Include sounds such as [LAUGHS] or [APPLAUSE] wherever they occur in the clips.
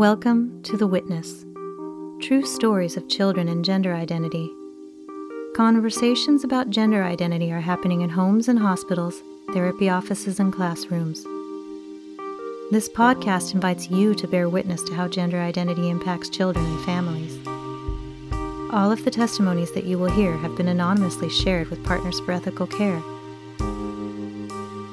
Welcome to The Witness True Stories of Children and Gender Identity. Conversations about gender identity are happening in homes and hospitals, therapy offices, and classrooms. This podcast invites you to bear witness to how gender identity impacts children and families. All of the testimonies that you will hear have been anonymously shared with Partners for Ethical Care.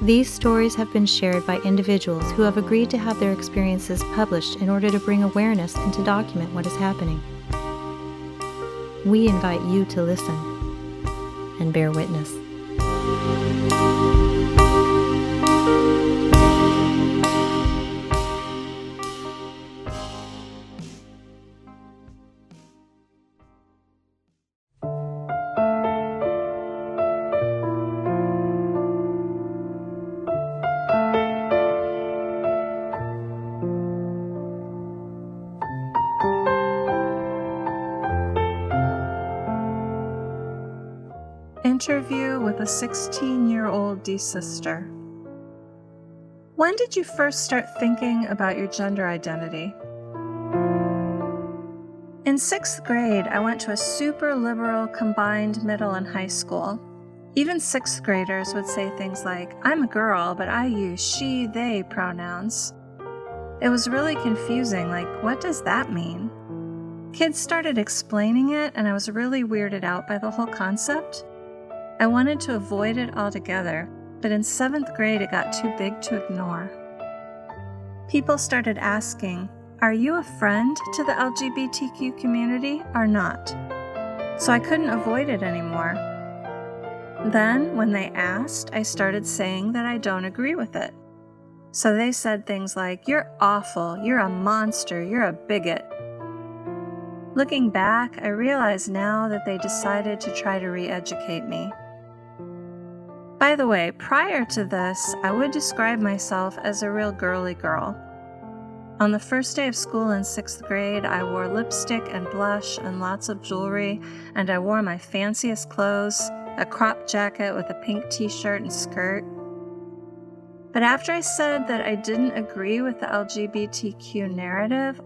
These stories have been shared by individuals who have agreed to have their experiences published in order to bring awareness and to document what is happening. We invite you to listen and bear witness. Interview with a 16 year old desistor. When did you first start thinking about your gender identity? In sixth grade, I went to a super liberal combined middle and high school. Even sixth graders would say things like, I'm a girl, but I use she, they pronouns. It was really confusing, like, what does that mean? Kids started explaining it, and I was really weirded out by the whole concept. I wanted to avoid it altogether, but in seventh grade it got too big to ignore. People started asking, Are you a friend to the LGBTQ community or not? So I couldn't avoid it anymore. Then, when they asked, I started saying that I don't agree with it. So they said things like, You're awful, you're a monster, you're a bigot. Looking back, I realize now that they decided to try to re educate me. By the way, prior to this, I would describe myself as a real girly girl. On the first day of school in sixth grade, I wore lipstick and blush and lots of jewelry, and I wore my fanciest clothes a crop jacket with a pink t shirt and skirt. But after I said that I didn't agree with the LGBTQ narrative,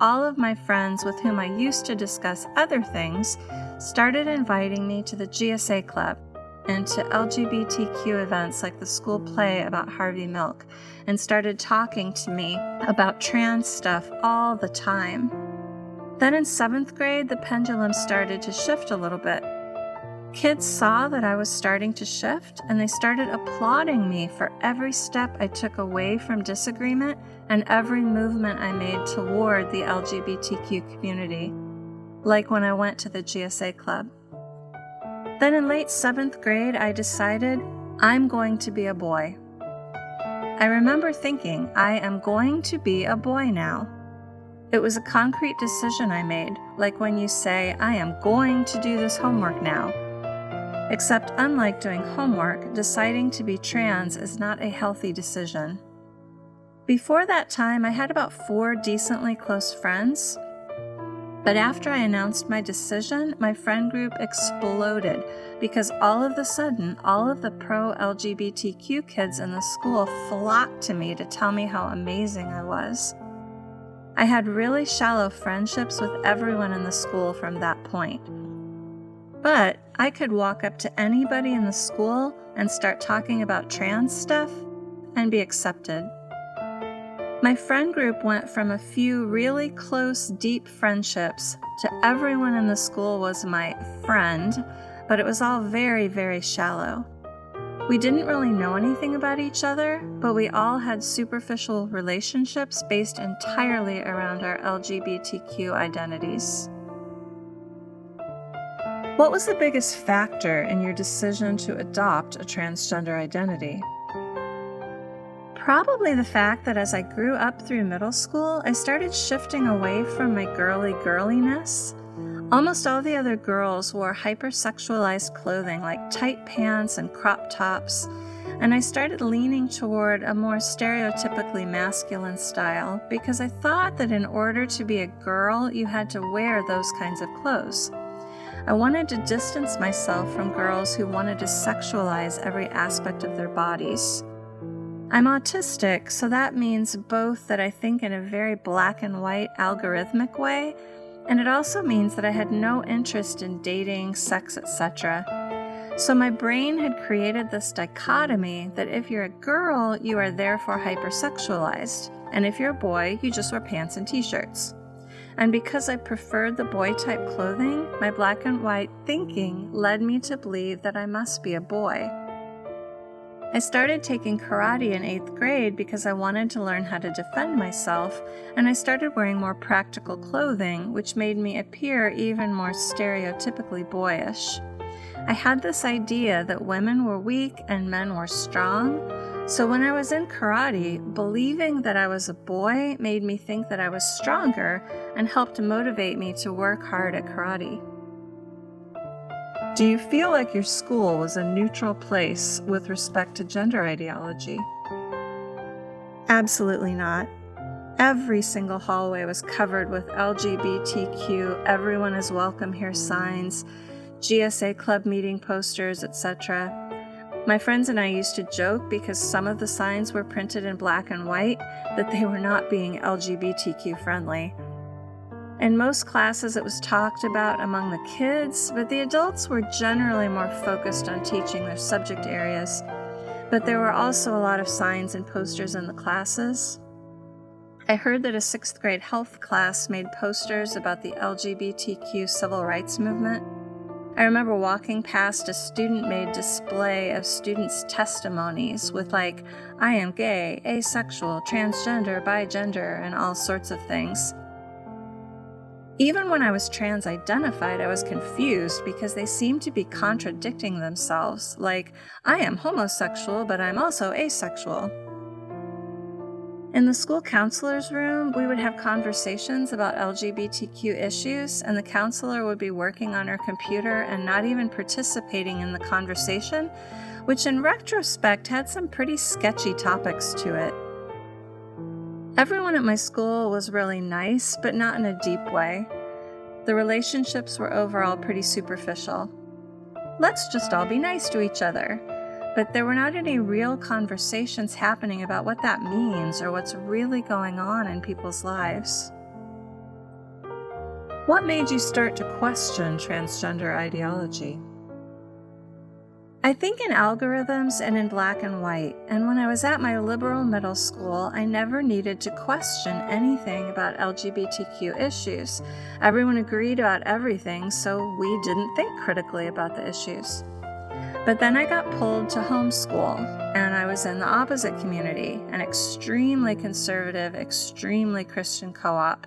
all of my friends with whom I used to discuss other things started inviting me to the GSA Club and to LGBTQ events like the school play about Harvey Milk and started talking to me about trans stuff all the time. Then in seventh grade, the pendulum started to shift a little bit. Kids saw that I was starting to shift and they started applauding me for every step I took away from disagreement and every movement I made toward the LGBTQ community, like when I went to the GSA Club. Then in late seventh grade, I decided I'm going to be a boy. I remember thinking, I am going to be a boy now. It was a concrete decision I made, like when you say, I am going to do this homework now. Except, unlike doing homework, deciding to be trans is not a healthy decision. Before that time, I had about four decently close friends, but after I announced my decision, my friend group exploded because all of a sudden, all of the pro LGBTQ kids in the school flocked to me to tell me how amazing I was. I had really shallow friendships with everyone in the school from that point. But I could walk up to anybody in the school and start talking about trans stuff and be accepted. My friend group went from a few really close, deep friendships to everyone in the school was my friend, but it was all very, very shallow. We didn't really know anything about each other, but we all had superficial relationships based entirely around our LGBTQ identities. What was the biggest factor in your decision to adopt a transgender identity? Probably the fact that as I grew up through middle school, I started shifting away from my girly girliness. Almost all the other girls wore hypersexualized clothing like tight pants and crop tops, and I started leaning toward a more stereotypically masculine style because I thought that in order to be a girl, you had to wear those kinds of clothes. I wanted to distance myself from girls who wanted to sexualize every aspect of their bodies. I'm autistic, so that means both that I think in a very black and white algorithmic way, and it also means that I had no interest in dating, sex, etc. So my brain had created this dichotomy that if you're a girl, you are therefore hypersexualized, and if you're a boy, you just wear pants and t shirts. And because I preferred the boy type clothing, my black and white thinking led me to believe that I must be a boy. I started taking karate in eighth grade because I wanted to learn how to defend myself, and I started wearing more practical clothing, which made me appear even more stereotypically boyish. I had this idea that women were weak and men were strong, so when I was in karate, believing that I was a boy made me think that I was stronger and helped motivate me to work hard at karate. Do you feel like your school was a neutral place with respect to gender ideology? Absolutely not. Every single hallway was covered with LGBTQ, everyone is welcome here signs, GSA club meeting posters, etc. My friends and I used to joke because some of the signs were printed in black and white that they were not being LGBTQ friendly. In most classes, it was talked about among the kids, but the adults were generally more focused on teaching their subject areas. But there were also a lot of signs and posters in the classes. I heard that a sixth grade health class made posters about the LGBTQ civil rights movement. I remember walking past a student made display of students' testimonies with, like, I am gay, asexual, transgender, bigender, and all sorts of things. Even when I was trans identified, I was confused because they seemed to be contradicting themselves, like, I am homosexual, but I'm also asexual. In the school counselor's room, we would have conversations about LGBTQ issues, and the counselor would be working on her computer and not even participating in the conversation, which in retrospect had some pretty sketchy topics to it. Everyone at my school was really nice, but not in a deep way. The relationships were overall pretty superficial. Let's just all be nice to each other but there were not any real conversations happening about what that means or what's really going on in people's lives. What made you start to question transgender ideology? I think in algorithms and in black and white, and when I was at my liberal middle school, I never needed to question anything about LGBTQ issues. Everyone agreed about everything, so we didn't think critically about the issues. But then I got pulled to homeschool, and I was in the opposite community, an extremely conservative, extremely Christian co op.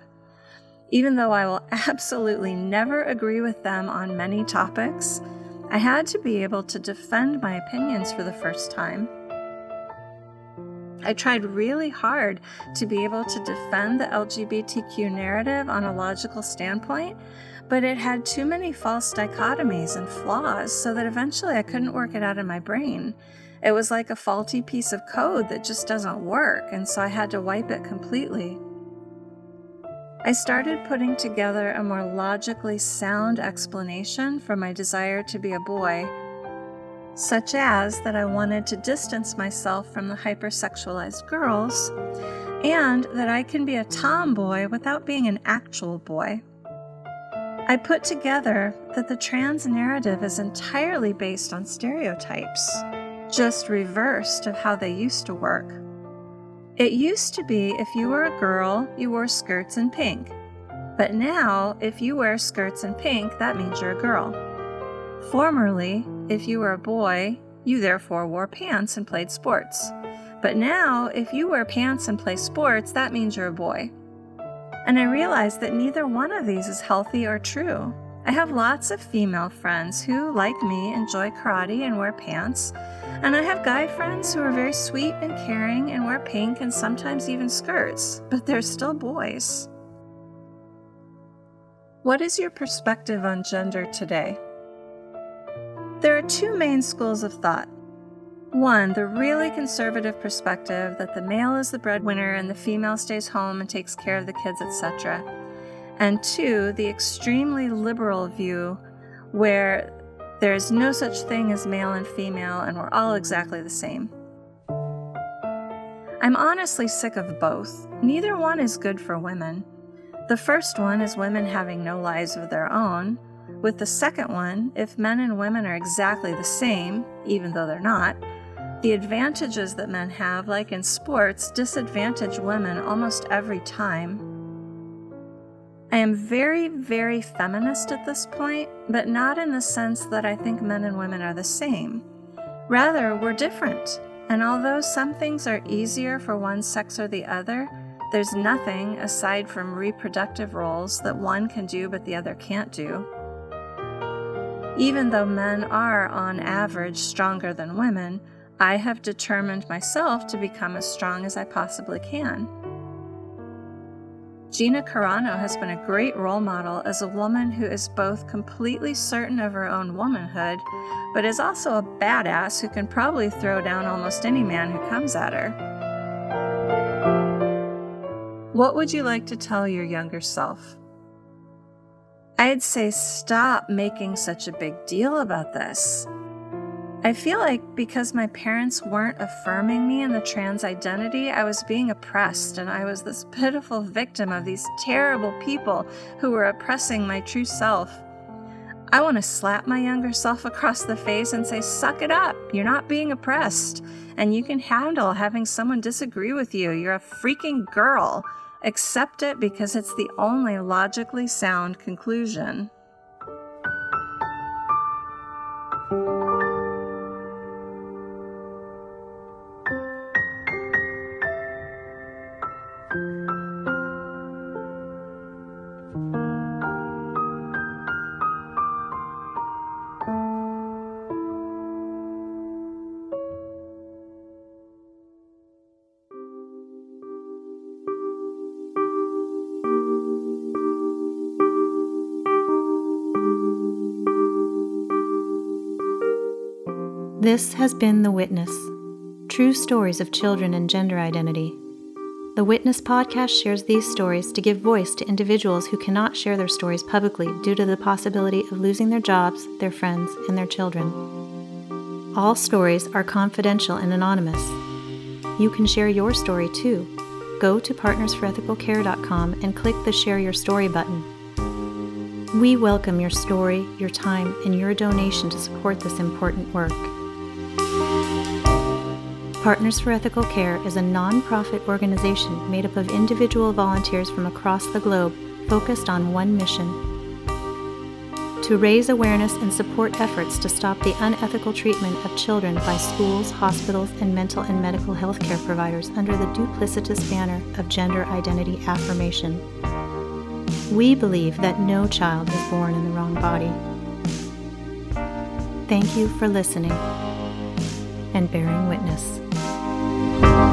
Even though I will [LAUGHS] absolutely never agree with them on many topics, I had to be able to defend my opinions for the first time. I tried really hard to be able to defend the LGBTQ narrative on a logical standpoint, but it had too many false dichotomies and flaws so that eventually I couldn't work it out in my brain. It was like a faulty piece of code that just doesn't work, and so I had to wipe it completely. I started putting together a more logically sound explanation for my desire to be a boy, such as that I wanted to distance myself from the hypersexualized girls, and that I can be a tomboy without being an actual boy. I put together that the trans narrative is entirely based on stereotypes, just reversed of how they used to work. It used to be if you were a girl, you wore skirts and pink. But now, if you wear skirts and pink, that means you're a girl. Formerly, if you were a boy, you therefore wore pants and played sports. But now, if you wear pants and play sports, that means you're a boy. And I realized that neither one of these is healthy or true. I have lots of female friends who, like me, enjoy karate and wear pants. And I have guy friends who are very sweet and caring and wear pink and sometimes even skirts, but they're still boys. What is your perspective on gender today? There are two main schools of thought one, the really conservative perspective that the male is the breadwinner and the female stays home and takes care of the kids, etc. And two, the extremely liberal view where there is no such thing as male and female and we're all exactly the same. I'm honestly sick of both. Neither one is good for women. The first one is women having no lives of their own. With the second one, if men and women are exactly the same, even though they're not, the advantages that men have, like in sports, disadvantage women almost every time. I am very, very feminist at this point, but not in the sense that I think men and women are the same. Rather, we're different. And although some things are easier for one sex or the other, there's nothing aside from reproductive roles that one can do but the other can't do. Even though men are, on average, stronger than women, I have determined myself to become as strong as I possibly can. Gina Carano has been a great role model as a woman who is both completely certain of her own womanhood, but is also a badass who can probably throw down almost any man who comes at her. What would you like to tell your younger self? I'd say stop making such a big deal about this. I feel like because my parents weren't affirming me in the trans identity, I was being oppressed, and I was this [LAUGHS] pitiful victim of these terrible people who were oppressing my true self. I want to slap my younger self across the face and say, Suck it up. You're not being oppressed, and you can handle having someone disagree with you. You're a freaking girl. Accept it because it's the only logically sound conclusion. This has been The Witness True Stories of Children and Gender Identity. The Witness podcast shares these stories to give voice to individuals who cannot share their stories publicly due to the possibility of losing their jobs, their friends, and their children. All stories are confidential and anonymous. You can share your story too. Go to partnersforethicalcare.com and click the Share Your Story button. We welcome your story, your time, and your donation to support this important work. Partners for Ethical Care is a non-profit organization made up of individual volunteers from across the globe focused on one mission to raise awareness and support efforts to stop the unethical treatment of children by schools, hospitals, and mental and medical health care providers under the duplicitous banner of gender identity affirmation. We believe that no child is born in the wrong body. Thank you for listening and bearing witness. Thank you.